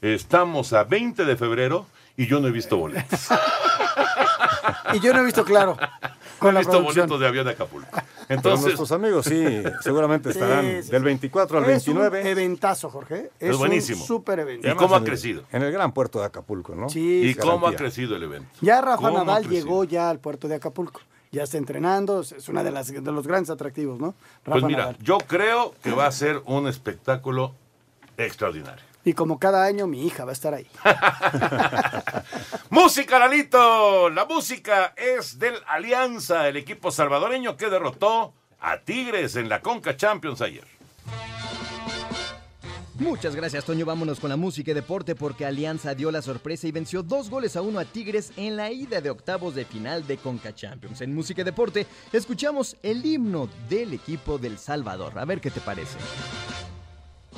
Estamos a 20 de febrero y yo no he visto boletos. <laughs> Y yo no he visto claro. <laughs> No he la visto producción. boletos de avión de Acapulco. Pero Entonces, nuestros amigos sí, seguramente estarán Sí, sí, del sí. 24 al Es un 29. eventazo, Jorge. Es Es, buenísimo. un súper evento. ¿Y cómo ha en el- crecido? En el gran puerto de Acapulco, ¿no? Sí, ¿y cómo ha crecido el evento? Ya Rafa ¿Cómo ha Nadal llegó ya al puerto de Acapulco. Ya está entrenando, es una de las de los grandes atractivos, ¿no? Rafa Pues mira, Nadal. yo creo que va a ser un espectáculo extraordinario. Y como cada año mi hija va a estar ahí. <laughs> Música, Lalito. La música es del Alianza, el equipo salvadoreño que derrotó a Tigres en la Conca Champions ayer. Muchas gracias, Toño. Vámonos con la música y deporte porque Alianza dio la sorpresa y venció dos goles a uno a Tigres en la ida de octavos de final de Conca Champions. En música y deporte escuchamos el himno del equipo del Salvador. A ver qué te parece.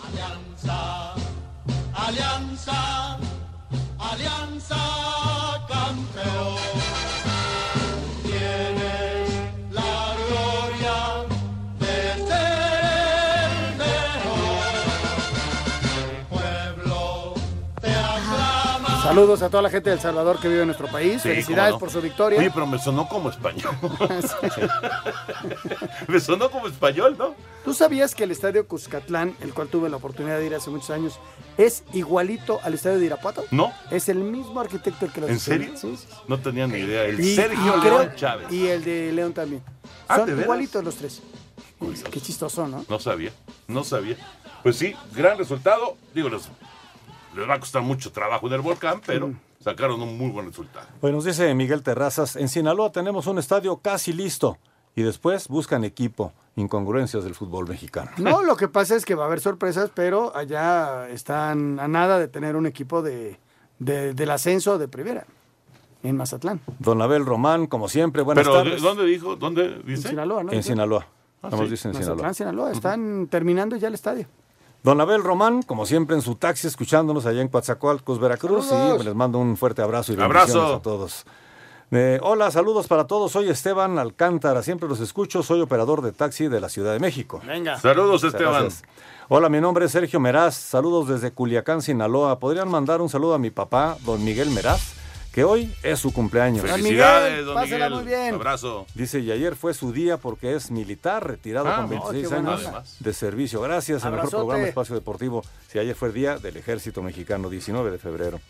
Alianza, alianza, alianza campeón. Saludos a toda la gente del Salvador que vive en nuestro país. Sí, Felicidades no. por su victoria. Oye, pero me sonó como español. <laughs> me sonó como español, ¿no? ¿Tú sabías que el estadio Cuscatlán, el cual tuve la oportunidad de ir hace muchos años, es igualito al estadio de Irapuato? No. Es el mismo arquitecto el que lo ¿En serio? Sí, sí. No tenía ni idea. El Y- Sergio y León Chávez. Y el de León también. Ah, Son ¿de igualitos los tres. Qué chistoso, ¿no? No sabía, no sabía. Pues sí, gran resultado. Digo, les, les va a costar mucho trabajo en el volcán, pero Mm. sacaron un muy buen resultado. Pues nos dice Miguel Terrazas, en Sinaloa tenemos un estadio casi listo y después buscan equipo. Incongruencias del fútbol mexicano. No, lo que pasa es que va a haber sorpresas, pero allá están a nada de tener un equipo de, de- del ascenso de primera en Mazatlán. Don Abel Román, como siempre, buenas Pero, ¿de- tardes. ¿dónde dijo? ¿Dónde dice? En Sinaloa, ¿no? En Sinaloa. Ah, sí. dice en Mazatlán, Sinaloa. Sinaloa. Están terminando ya el estadio. Don Abel Román, como siempre, en su taxi, escuchándonos allá en Coatzacoalcos, Veracruz. Saludos. Y les mando un fuerte abrazo y Abrazo. bendiciones a todos. Eh, hola, saludos para todos. Soy Esteban Alcántara. Siempre los escucho. Soy operador de taxi de la Ciudad de México. Venga. Saludos, Esteban. gracias. Hola, mi nombre es Sergio Meraz. Saludos desde Culiacán, Sinaloa. ¿Podrían mandar un saludo a mi papá, don Miguel Meraz, que hoy es su cumpleaños? Felicidades, don pásala Miguel. muy bien. Abrazo. Dice, y ayer fue su día porque es militar, retirado Ah, con no, 26 qué buena años onda. de servicio. Gracias, el mejor Abrazote. programa Espacio Deportivo. Si ayer fue el día del Ejército Mexicano, 19 de febrero.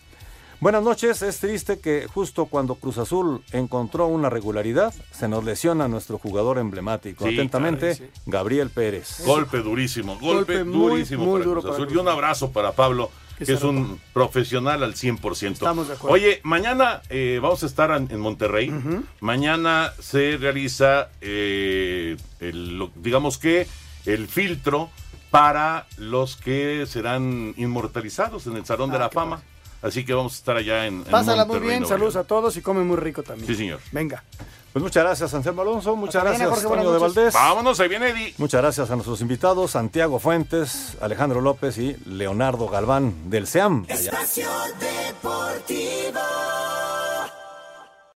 Buenas noches, es triste que justo cuando Cruz Azul encontró una regularidad, se nos lesiona nuestro jugador emblemático. Sí, Atentamente, claro, Gabriel Pérez. Golpe durísimo, golpe, Golpe muy, durísimo muy para duro Cruz para Azul. Cruz Y un abrazo para Pablo, Que es un profesional al 100%. Estamos de acuerdo. Oye, mañana eh, vamos a estar en, Monterrey. Mañana se realiza, eh, el- digamos que, el filtro para los que serán inmortalizados en el Salón de Ah, la Fama. Así que vamos a estar allá en, en Pásala muy bien, saludos a todos y come muy rico también. Sí, señor. Venga. Pues muchas gracias, Anselmo Alonso. Muchas gracias, Jorge, Toño de. Valdés. Vámonos, ahí viene Eddie. Muchas gracias a nuestros invitados, Santiago Fuentes, Alejandro López y Leonardo Galván del SEAM. Espacio Deportivo.